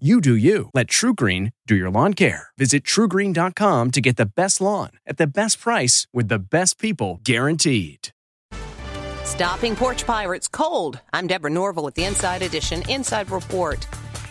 You do you. Let TruGreen do your lawn care. Visit trugreen.com to get the best lawn at the best price with the best people guaranteed. Stopping porch pirates cold. I'm Deborah Norville with the Inside Edition Inside Report.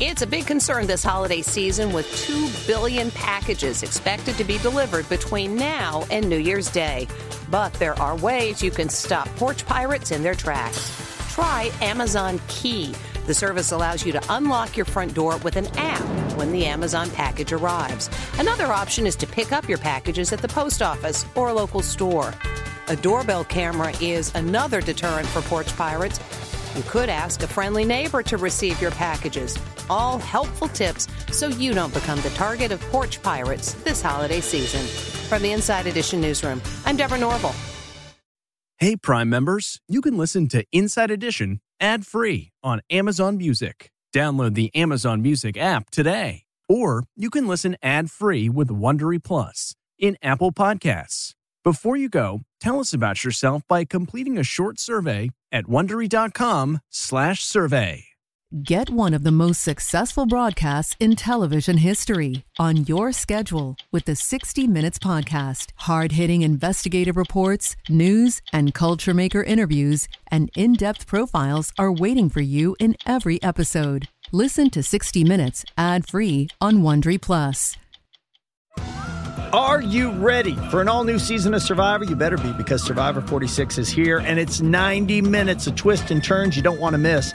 It's a big concern this holiday season with 2 billion packages expected to be delivered between now and New Year's Day. But there are ways you can stop porch pirates in their tracks. Try Amazon Key. The service allows you to unlock your front door with an app when the Amazon package arrives. Another option is to pick up your packages at the post office or a local store. A doorbell camera is another deterrent for porch pirates. You could ask a friendly neighbor to receive your packages. All helpful tips so you don't become the target of porch pirates this holiday season. From the Inside Edition newsroom, I'm Deborah Norville. Hey, Prime members, you can listen to Inside Edition ad free on Amazon Music. Download the Amazon Music app today. Or you can listen ad free with Wondery Plus in Apple Podcasts. Before you go, tell us about yourself by completing a short survey at wondery.com/slash survey. Get one of the most successful broadcasts in television history on your schedule with the 60 Minutes Podcast. Hard hitting investigative reports, news, and culture maker interviews, and in depth profiles are waiting for you in every episode. Listen to 60 Minutes ad free on Wondery Plus. Are you ready for an all new season of Survivor? You better be because Survivor 46 is here and it's 90 minutes of twists and turns you don't want to miss.